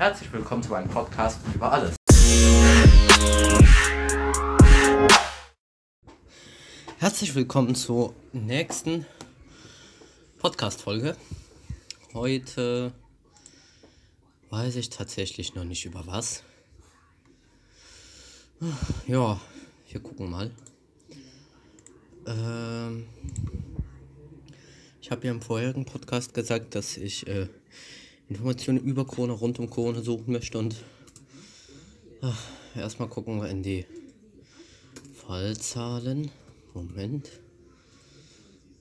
Herzlich willkommen zu meinem Podcast über alles. Herzlich willkommen zur nächsten Podcast-Folge. Heute weiß ich tatsächlich noch nicht über was. Ja, wir gucken mal. Ähm, ich habe ja im vorherigen Podcast gesagt, dass ich äh, Informationen über Corona, rund um Corona suchen möchte und erstmal gucken wir in die Fallzahlen. Moment.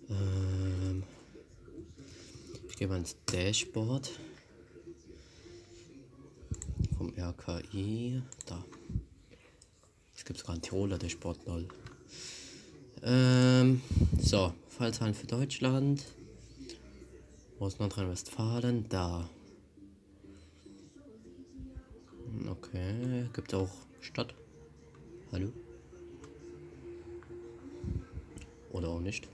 Ähm, ich gehe mal ins Dashboard vom RKI. Da. Es gibt sogar ein Tiroler Dashboard, lol. Ähm, so, Fallzahlen für Deutschland. Ist Nordrhein-Westfalen? Da. Okay, gibt auch Stadt. Hallo? Oder auch nicht.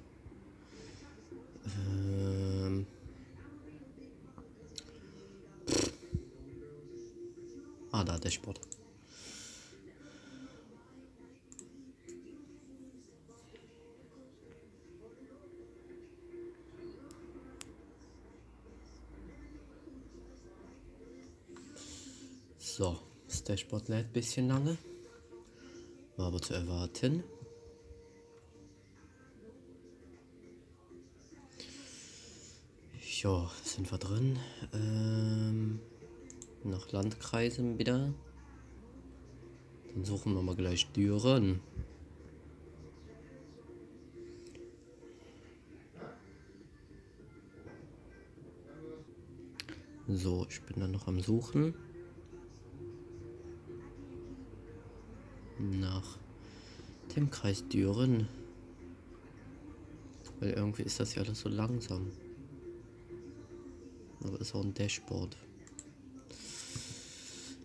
Ähm. Ah, da, der Sport. Das Dashboard lädt ein bisschen lange. War aber zu erwarten. Ja, sind wir drin. Ähm, nach Landkreisen wieder. Dann suchen wir mal gleich Düren. So, ich bin dann noch am Suchen. Dem Kreis Düren. Weil irgendwie ist das ja alles so langsam. Aber ist auch ein Dashboard.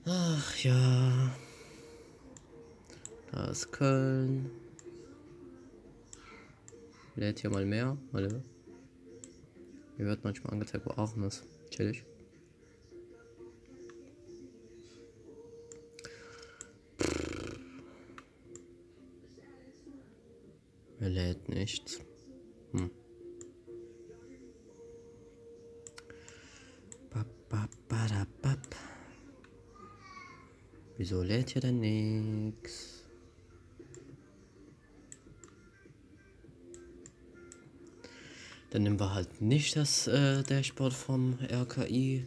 Ach ja. Da ist Köln. Lädt hier mal mehr. Hallo. Mir wird manchmal angezeigt, wo Aachen ist. Chillig. Er lädt nichts. Hm. Wieso lädt hier denn nichts? Dann nehmen wir halt nicht das äh, Dashboard vom RKI,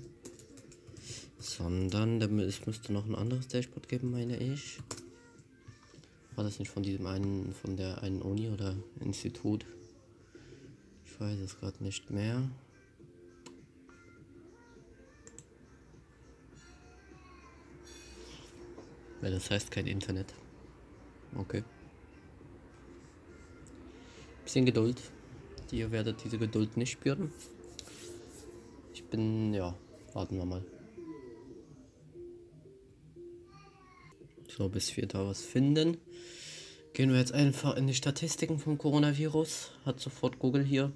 sondern es müsste noch ein anderes Dashboard geben, meine ich. War das nicht von diesem einen, von der einen Uni oder Institut? Ich weiß es gerade nicht mehr. Weil das heißt kein Internet. Okay. Bisschen Geduld. Ihr werdet diese Geduld nicht spüren. Ich bin, ja, warten wir mal. So, bis wir da was finden. Gehen wir jetzt einfach in die Statistiken vom Coronavirus. Hat sofort Google hier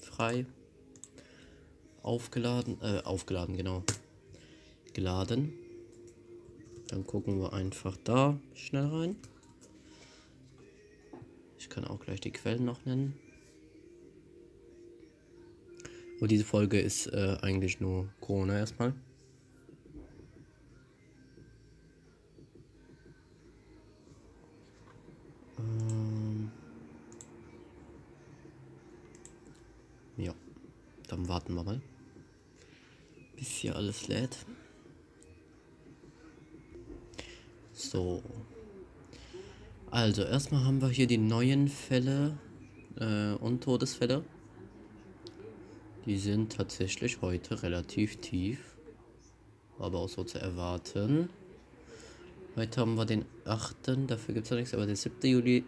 frei aufgeladen, äh, aufgeladen, genau. Geladen. Dann gucken wir einfach da schnell rein. Ich kann auch gleich die Quellen noch nennen. Und diese Folge ist äh, eigentlich nur Corona erstmal. Ähm ja, dann warten wir mal, bis lädt. So. Also, erstmal haben wir hier die neuen Fälle äh, und Todesfälle. Die sind tatsächlich heute relativ tief. Aber auch so zu erwarten. Heute haben wir den 8. Dafür gibt es noch nichts, aber der 7. Juli.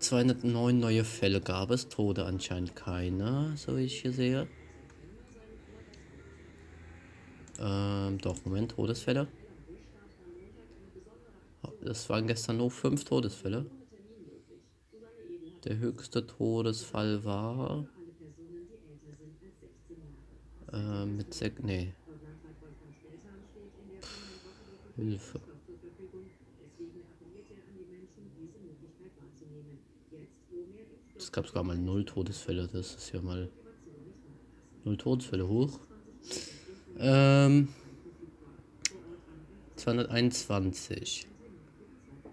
209 neue Fälle gab es, Tode anscheinend keiner, so wie ich hier sehe. Ähm, doch, Moment, Todesfälle. Das waren gestern nur fünf Todesfälle. Der höchste Todesfall war äh, mit sechs, nee, Hilfe. Es gab sogar mal null Todesfälle. Das ist ja mal null Todesfälle hoch. Ähm, 221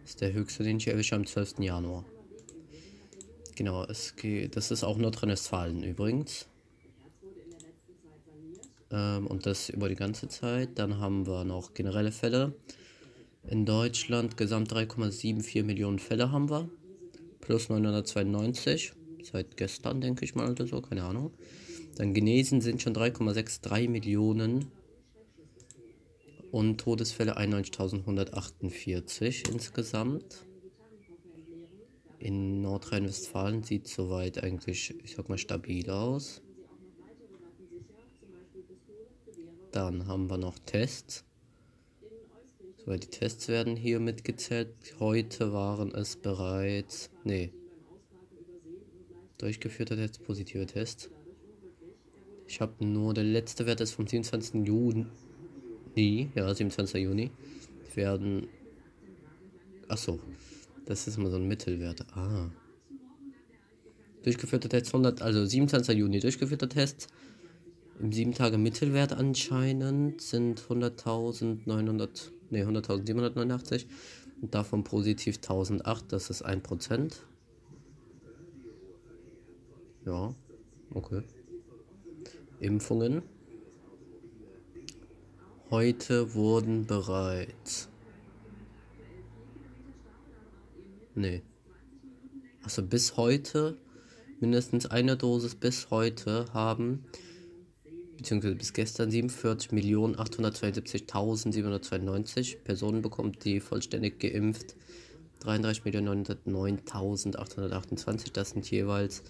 ist der höchste, den ich erwische am 12. Januar. Genau, es geht, das ist auch Nordrhein-Westfalen übrigens. Ähm, und das über die ganze Zeit. Dann haben wir noch generelle Fälle. In Deutschland gesamt 3,74 Millionen Fälle haben wir. Plus 992. Seit gestern, denke ich mal, oder so, keine Ahnung. Dann genesen sind schon 3,63 Millionen. Und Todesfälle 91.148 insgesamt. In Nordrhein-Westfalen sieht soweit eigentlich, ich sag mal, stabil aus. Dann haben wir noch Tests. So, die Tests werden hier mitgezählt. Heute waren es bereits. Nee. Durchgeführter Test, positive Test. Ich habe nur, der letzte Wert ist vom 27. Juni. Ja, 27. Juni. Werden. Achso. Das ist immer so ein Mittelwert. Ah. Durchgeführter Test 100, also 27. Juni durchgeführter Test. Im 7 Tage Mittelwert anscheinend sind 100.900, ne 100.789 und davon positiv 1008, das ist 1%. Ja, okay. Impfungen. Heute wurden bereits. Nee. Also bis heute mindestens eine Dosis bis heute haben beziehungsweise bis gestern 47.872.792 Personen bekommen, die vollständig geimpft. 33.909.828, das sind jeweils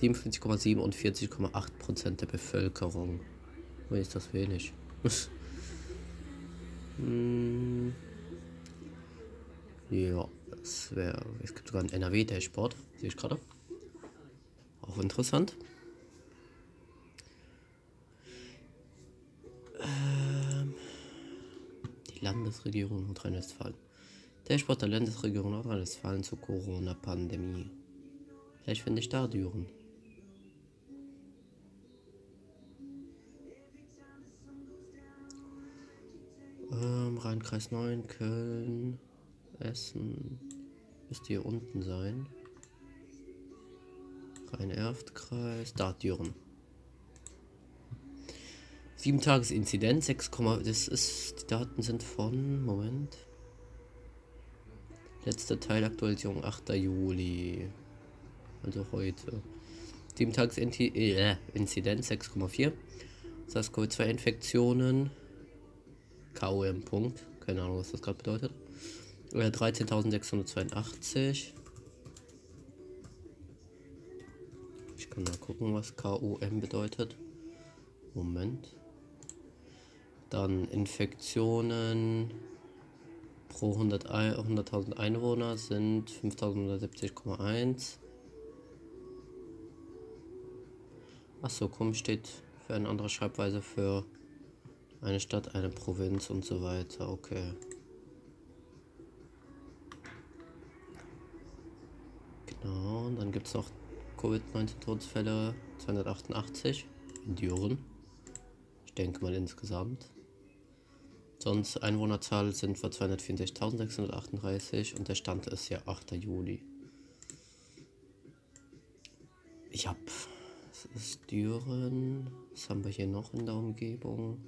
47,7 und 40,8 Prozent der Bevölkerung. Oh, ist das wenig. hm. Ja, das wäre. Es gibt sogar einen NRW-Dashboard, sehe ich gerade. Auch interessant. Landesregierung Nordrhein-Westfalen. Dashboard der Landesregierung Nordrhein-Westfalen zur Corona-Pandemie. Vielleicht finde ich da Düren. Ähm, Rheinkreis 9, Köln, Essen. Müsste hier unten sein. Rhein-Erft-Kreis, da Düren. 7 Tages Inzidenz, 6, das ist, die Daten sind von, Moment. Letzte Teilaktualisierung 8. Juli. Also heute. 7 Tages äh, Inzidenz 6,4. SARS-CoV-2 Infektionen. KOM. Punkt. Keine Ahnung, was das gerade bedeutet. 13.682. Äh, ich kann mal gucken, was KOM bedeutet. Moment. Dann Infektionen pro 100.000 100 Einwohner sind 5170,1. Achso, komm, steht für eine andere Schreibweise für eine Stadt, eine Provinz und so weiter. Okay. Genau, und dann gibt es noch Covid-19 Todesfälle 288 in Düren. Ich denke mal insgesamt. Sonst Einwohnerzahl sind wir 264.638 und der Stand ist ja 8. Juli. Ich hab. Es ist Düren. Was haben wir hier noch in der Umgebung?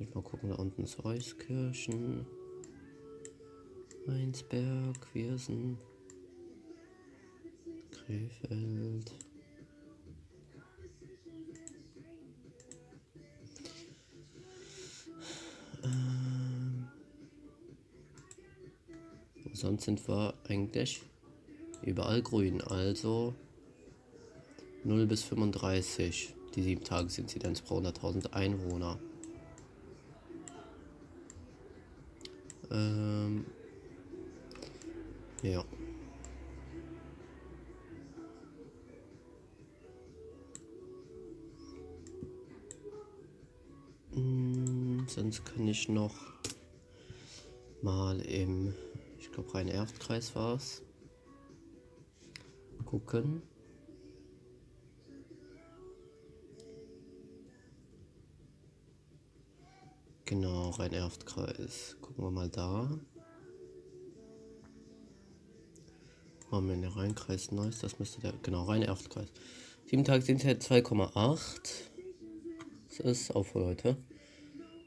Mich mal gucken, da unten ist Euskirchen. Weinsberg, Wirsen. Krefeld. Sonst sind wir eigentlich überall grün. Also 0 bis 35, die 7 Tagesinzidenz pro 100.000 Einwohner. Ähm, ja. Hm, sonst kann ich noch mal im, ich glaube Rhein-Erft-Kreis war es, gucken. Genau, Rhein-Erft-Kreis. Gucken wir mal da. Haben wir den Rheinkreis Neues, das müsste der, genau, Rhein-Erft-Kreis. 7 Tage sind es 2,8. Das ist auch für Leute.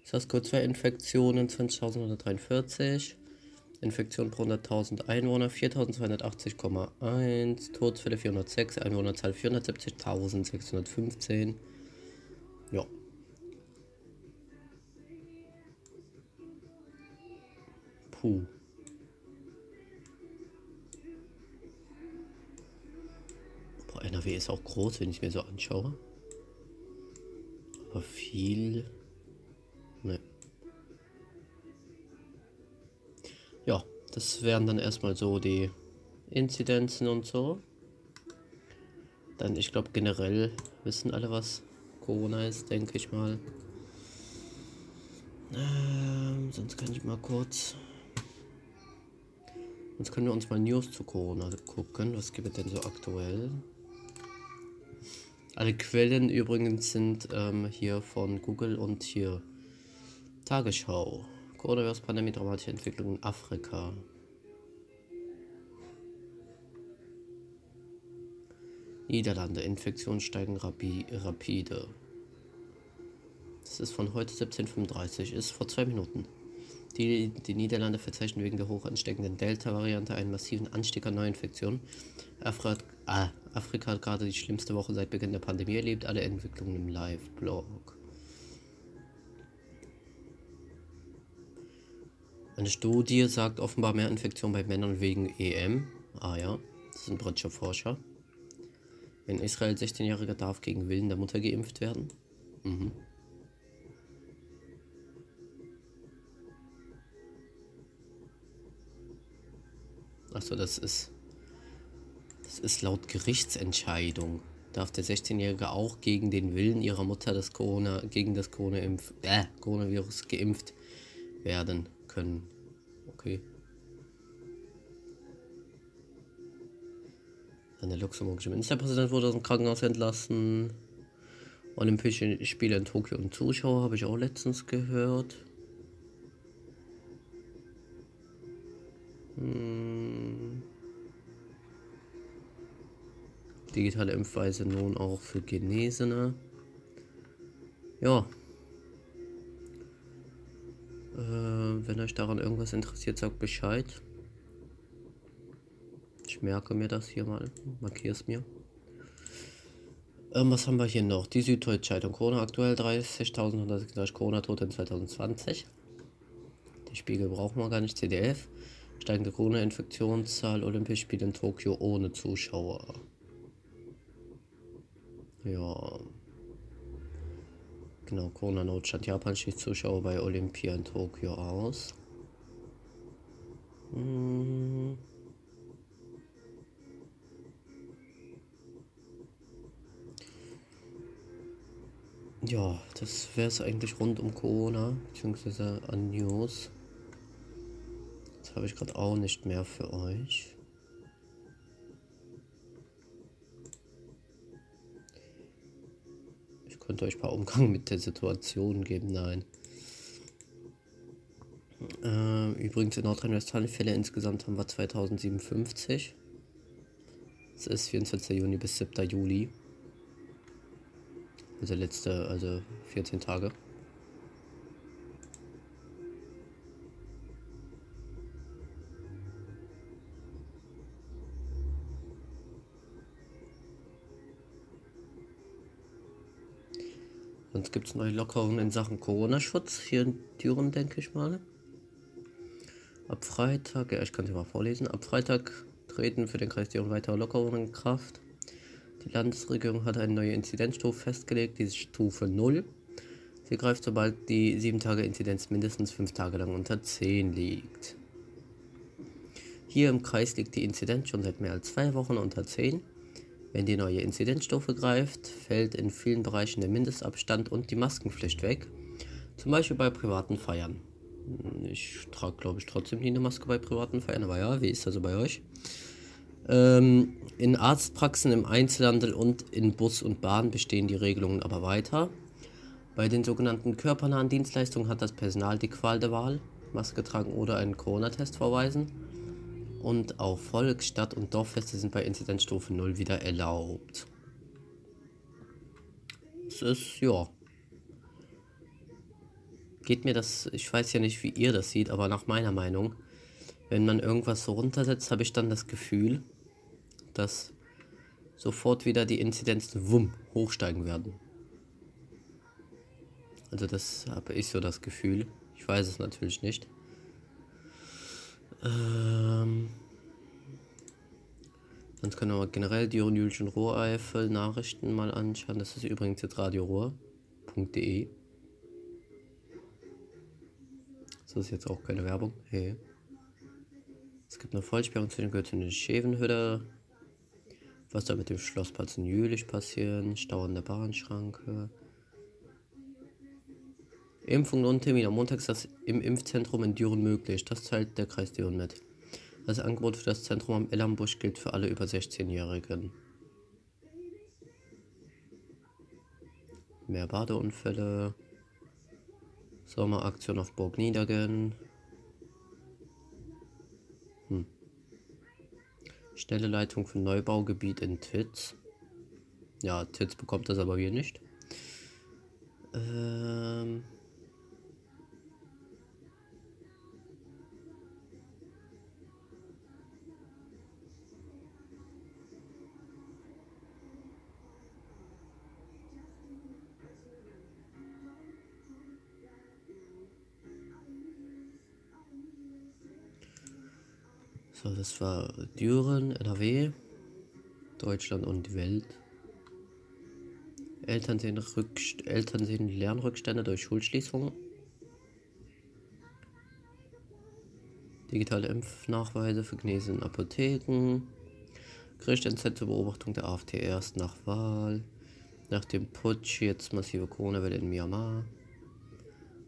SARS-CoV-2-Infektionen 20.143. Infektion pro 100.000 Einwohner 4.280,1. Todesfälle 406. Einwohnerzahl 470.615. Ja. Puh. Boah, NRW ist auch groß, wenn ich mir so anschaue. Aber viel. Ne. Ja, das wären dann erstmal so die Inzidenzen und so. Dann, ich glaube, generell wissen alle, was Corona ist, denke ich mal. Ähm, sonst kann ich mal kurz. Jetzt können wir uns mal News zu Corona gucken. Was gibt es denn so aktuell? Alle Quellen übrigens sind ähm, hier von Google und hier Tagesschau. Coronavirus-Pandemie, dramatische Entwicklung in Afrika. Niederlande, Infektionen steigen rapi rapide. Das ist von heute 17.35 ist vor zwei Minuten. Die, die Niederlande verzeichnen wegen der hoch ansteckenden Delta-Variante einen massiven Anstieg an Neuinfektionen. Afra ah, Afrika hat gerade die schlimmste Woche seit Beginn der Pandemie erlebt. Alle Entwicklungen im Live-Blog. Eine Studie sagt offenbar mehr Infektionen bei Männern wegen EM. Ah ja, das sind britische Forscher. In Israel 16-Jähriger darf gegen Willen der Mutter geimpft werden. Mhm. Achso, das ist. Das ist laut Gerichtsentscheidung. Darf der 16-Jährige auch gegen den Willen ihrer Mutter das Corona, gegen das Corona äh, Coronavirus geimpft werden können. Okay. Dann der luxemburgische Ministerpräsident wurde aus dem Krankenhaus entlassen. Olympische Spiele in Tokio und Zuschauer habe ich auch letztens gehört. Hm. Digitale Impfweise nun auch für Genesene. Ja. Äh, wenn euch daran irgendwas interessiert, sagt Bescheid. Ich merke mir das hier mal. Markiere es mir. Ähm, was haben wir hier noch? Die Süddeutsche Zeitung. Corona aktuell 30.136 Corona-Tote in 2020. Die Spiegel brauchen wir gar nicht. CDF. Steigende Corona-Infektionszahl, Olympische Spiele in Tokio ohne Zuschauer. Ja. Genau, Corona-Notstand. Japan schließt Zuschauer bei Olympia in Tokio aus. Hm. Ja, das wäre es eigentlich rund um Corona, beziehungsweise an News habe ich gerade auch nicht mehr für euch. Ich könnte euch paar Umgang mit der Situation geben, nein. Äh, übrigens in Nordrhein-Westfalen Fälle insgesamt haben wir 2057. Es ist 24. Juni bis 7. Juli. Also letzte, also 14 Tage. Sonst gibt es neue Lockerungen in Sachen Corona-Schutz hier in Düren, denke ich mal. Ab Freitag, ja, ich kann sie mal vorlesen. Ab Freitag treten für den Kreis Düren weitere Lockerungen in Kraft. Die Landesregierung hat eine neue Inzidenzstufe festgelegt, die Stufe 0. Sie greift, sobald die 7-Tage-Inzidenz mindestens 5 Tage lang unter 10 liegt. Hier im Kreis liegt die Inzidenz schon seit mehr als zwei Wochen unter 10. Wenn die neue Inzidenzstufe greift, fällt in vielen Bereichen der Mindestabstand und die Maskenpflicht weg. Zum Beispiel bei privaten Feiern. Ich trage, glaube ich, trotzdem nie eine Maske bei privaten Feiern, aber ja, wie ist das so bei euch? Ähm, in Arztpraxen, im Einzelhandel und in Bus und Bahn bestehen die Regelungen aber weiter. Bei den sogenannten körpernahen Dienstleistungen hat das Personal die Qual der Wahl, Maske tragen oder einen Corona-Test vorweisen. Und auch Volks-, Stadt- und Dorffeste sind bei Inzidenzstufe 0 wieder erlaubt. Es ist, ja. Geht mir das, ich weiß ja nicht, wie ihr das seht, aber nach meiner Meinung, wenn man irgendwas so runtersetzt, habe ich dann das Gefühl, dass sofort wieder die Inzidenzen wumm hochsteigen werden. Also das habe ich so das Gefühl. Ich weiß es natürlich nicht. Ähm Sonst können wir generell die Jülichen Roheifel Nachrichten mal anschauen. Das ist übrigens jetzt radioruhr.de. Das ist jetzt auch keine Werbung. Hey. Es gibt eine Vollsperrung zwischen Göttingen und Schevenhütte. Was da mit dem Schlossplatz in Jülich passieren? Stau an der Bahnschranke. Impfung und Termin. Am Montag ist das im Impfzentrum in Düren möglich. Das teilt der Kreis Düren mit. Das Angebot für das Zentrum am Ellambusch gilt für alle über 16-Jährigen. Mehr Badeunfälle. Sommeraktion auf Burg Niedergen. Hm. Schnelle Leitung für Neubaugebiet in Titz. Ja, Titz bekommt das aber hier nicht. Ähm. So, das war Düren, NRW, Deutschland und die Welt. Eltern sehen, Rückst Eltern sehen Lernrückstände durch Schulschließungen. Digitale Impfnachweise für Genese in Apotheken. Gericht zur Beobachtung der AfD erst nach Wahl. Nach dem Putsch jetzt massive Corona-Welle in Myanmar.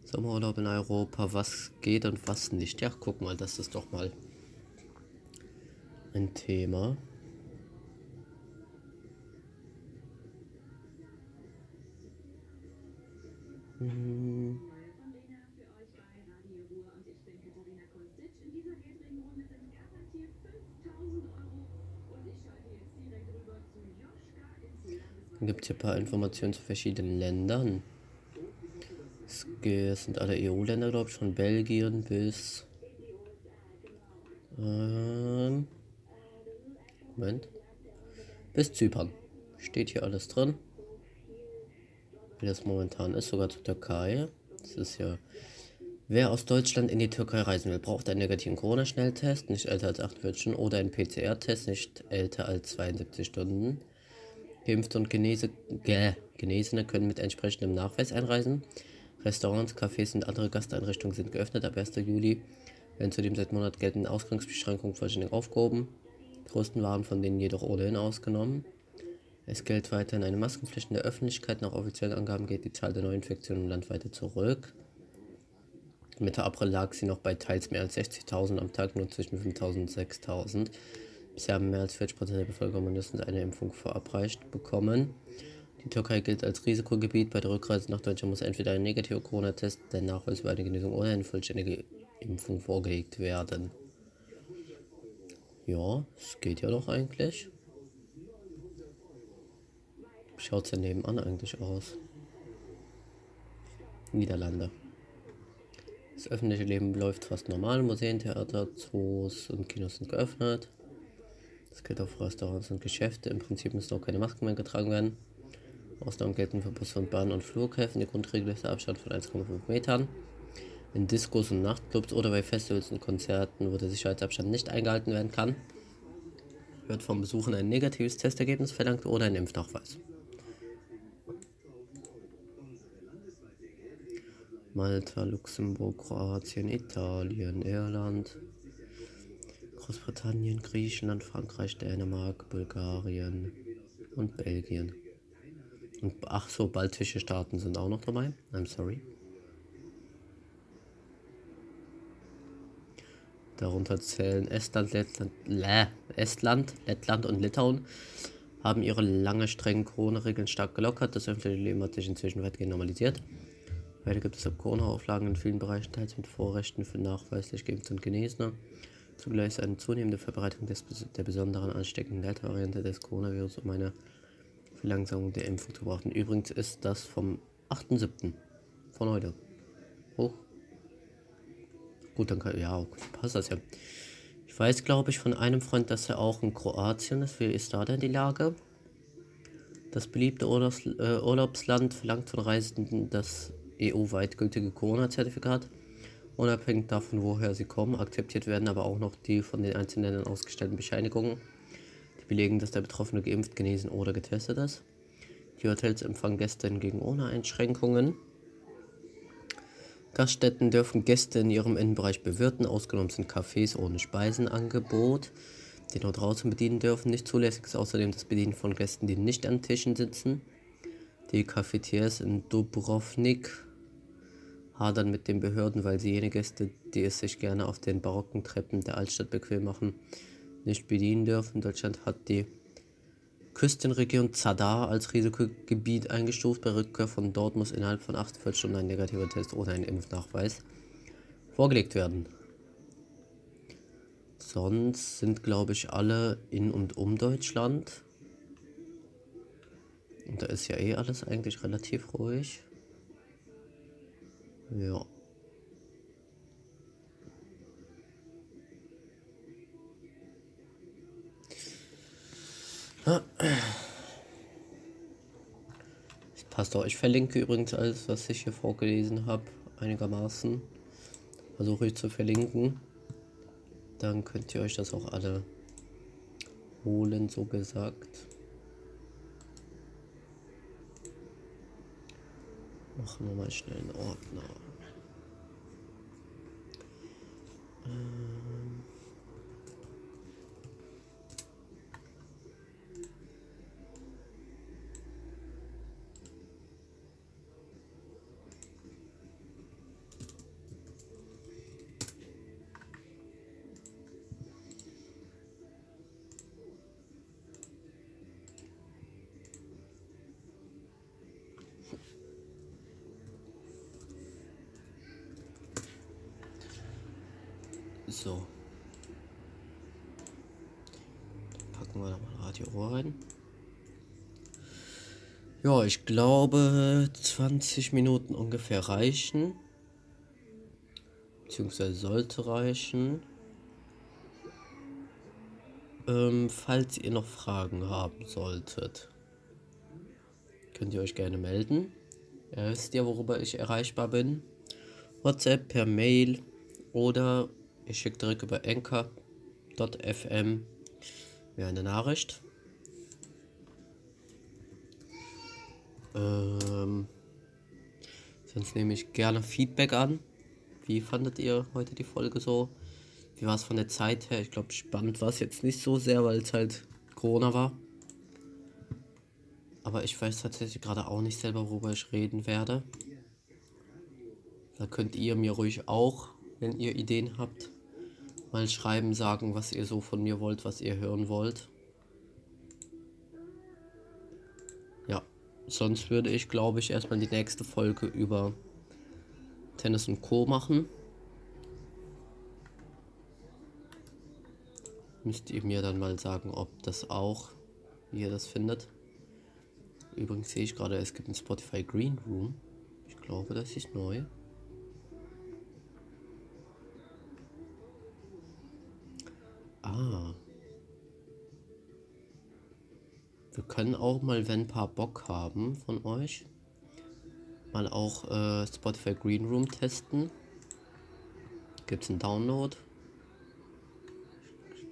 Sommerurlaub in Europa. Was geht und was nicht? Ja, guck mal, das ist doch mal ein Thema. Dann gibt es hier ein paar Informationen zu verschiedenen Ländern. Es sind alle EU-Länder, glaube ich, von Belgien bis ähm, Moment. Bis Zypern. Steht hier alles drin. Wie das momentan ist, sogar zur Türkei. Das ist ja. Wer aus Deutschland in die Türkei reisen will, braucht einen negativen Corona-Schnelltest, nicht älter als 48 Stunden, oder einen PCR-Test, nicht älter als 72 Stunden. Geimpfte und Genese, Gäh, Genesene können mit entsprechendem Nachweis einreisen. Restaurants, Cafés und andere Gasteinrichtungen sind geöffnet ab 1. Juli, werden zudem seit Monat geltende Ausgangsbeschränkungen vollständig aufgehoben größten waren von denen jedoch ohnehin ausgenommen. Es gilt weiterhin eine Maskenpflicht in der Öffentlichkeit. Nach offiziellen Angaben geht die Zahl der Neuinfektionen im Land weiter zurück. Mitte April lag sie noch bei teils mehr als 60.000 am Tag, nur zwischen 5.000 und 6.000. Bisher haben mehr als 40% der Bevölkerung mindestens eine Impfung verabreicht bekommen. Die Türkei gilt als Risikogebiet. Bei der Rückreise nach Deutschland muss entweder ein negativer Corona-Test, der Nachweis über eine Genesung oder eine vollständige Impfung vorgelegt werden. Ja, es geht ja doch eigentlich. Schaut es ja nebenan eigentlich aus? Niederlande. Das öffentliche Leben läuft fast normal. Museen, Theater, Zoos und Kinos sind geöffnet. Das gilt auch für Restaurants und Geschäfte. Im Prinzip müssen auch keine Masken mehr getragen werden. Ausnahmen gelten für Busse und Bahnen und Flughäfen. Die Grundregel ist der Abstand von 1,5 Metern. In Diskos und Nachtclubs oder bei Festivals und Konzerten, wo der Sicherheitsabstand nicht eingehalten werden kann, wird vom Besuchen ein negatives Testergebnis verlangt oder ein Impfnachweis. Malta, Luxemburg, Kroatien, Italien, Irland, Großbritannien, Griechenland, Frankreich, Dänemark, Bulgarien und Belgien. Und ach so, baltische Staaten sind auch noch dabei. I'm sorry. Darunter zählen Estland, Lettland, Lä, Estland, Lettland und Litauen, haben ihre lange strengen Corona-Regeln stark gelockert. Das öffentliche Leben hat sich inzwischen weitgehend normalisiert. Weiter gibt es Corona-Auflagen in vielen Bereichen, teils mit Vorrechten für nachweislich Geimpfte und Genesene. Zugleich ist eine zunehmende Verbreitung des, der besonderen ansteckenden Delta-Variante des Coronavirus um eine Verlangsamung der Impfung zu brauchen. Übrigens ist das vom 8.7. von heute. Hoch. Gut, dann kann, ja, passt das ja. Ich weiß, glaube ich, von einem Freund, dass er auch in Kroatien ist. Wie ist da denn die Lage? Das beliebte Urlaubs äh, Urlaubsland verlangt von Reisenden das EU-weit gültige Corona-Zertifikat. Unabhängig davon, woher sie kommen, akzeptiert werden aber auch noch die von den einzelnen Ländern ausgestellten Bescheinigungen, die belegen, dass der Betroffene geimpft, genesen oder getestet ist. Die Hotels empfangen Gäste hingegen ohne Einschränkungen. Gaststätten dürfen Gäste in ihrem Innenbereich bewirten, ausgenommen sind Cafés ohne Speisenangebot, die nur draußen bedienen dürfen. Nicht zulässig ist außerdem das Bedienen von Gästen, die nicht an Tischen sitzen. Die Cafetiers in Dubrovnik hadern mit den Behörden, weil sie jene Gäste, die es sich gerne auf den barocken Treppen der Altstadt bequem machen, nicht bedienen dürfen. Deutschland hat die Küstenregion Zadar als Risikogebiet eingestuft. Bei Rückkehr von dort muss innerhalb von 48 Stunden ein negativer Test oder ein Impfnachweis vorgelegt werden. Sonst sind, glaube ich, alle in und um Deutschland und da ist ja eh alles eigentlich relativ ruhig. Ja. Das passt auch. Ich verlinke übrigens alles, was ich hier vorgelesen habe, einigermaßen. Versuche ich zu verlinken. Dann könnt ihr euch das auch alle holen, so gesagt. Machen wir mal schnell einen Ordner. Ähm So. Packen wir da mal Radio rein. Ja, ich glaube 20 Minuten ungefähr reichen. Beziehungsweise sollte reichen. Ähm, falls ihr noch Fragen haben solltet, könnt ihr euch gerne melden. Ihr wisst ja, worüber ich erreichbar bin. WhatsApp, per Mail oder ich schicke direkt über anchor.fm mir eine Nachricht. Ähm, sonst nehme ich gerne Feedback an. Wie fandet ihr heute die Folge so? Wie war es von der Zeit her? Ich glaube, spannend war es jetzt nicht so sehr, weil es halt Corona war. Aber ich weiß tatsächlich gerade auch nicht selber, worüber ich reden werde. Da könnt ihr mir ruhig auch, wenn ihr Ideen habt, mal schreiben, sagen, was ihr so von mir wollt, was ihr hören wollt. Ja, sonst würde ich, glaube ich, erstmal die nächste Folge über Tennis und Co. machen. Müsst ihr mir dann mal sagen, ob das auch, wie ihr das findet. Übrigens sehe ich gerade, es gibt ein Spotify Green Room. Ich glaube, das ist neu. Wir können auch mal, wenn ein paar Bock haben von euch, mal auch äh, Spotify Green Room testen. Gibt es einen Download?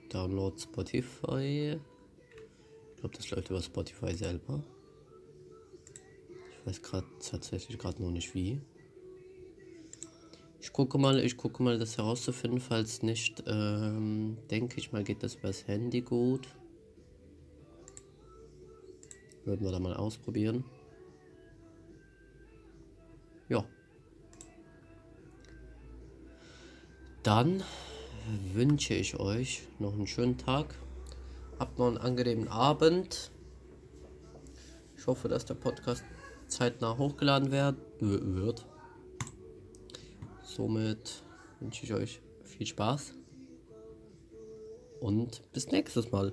Download Spotify. Ich glaube, das läuft über Spotify selber. Ich weiß gerade tatsächlich gerade noch nicht wie. Ich gucke mal, ich gucke mal, das herauszufinden. Falls nicht, ähm, denke ich mal, geht das übers Handy gut. Würden wir da mal ausprobieren. Ja. Dann wünsche ich euch noch einen schönen Tag. Habt noch einen angenehmen Abend. Ich hoffe, dass der Podcast zeitnah hochgeladen wird. Somit wünsche ich euch viel Spaß und bis nächstes Mal.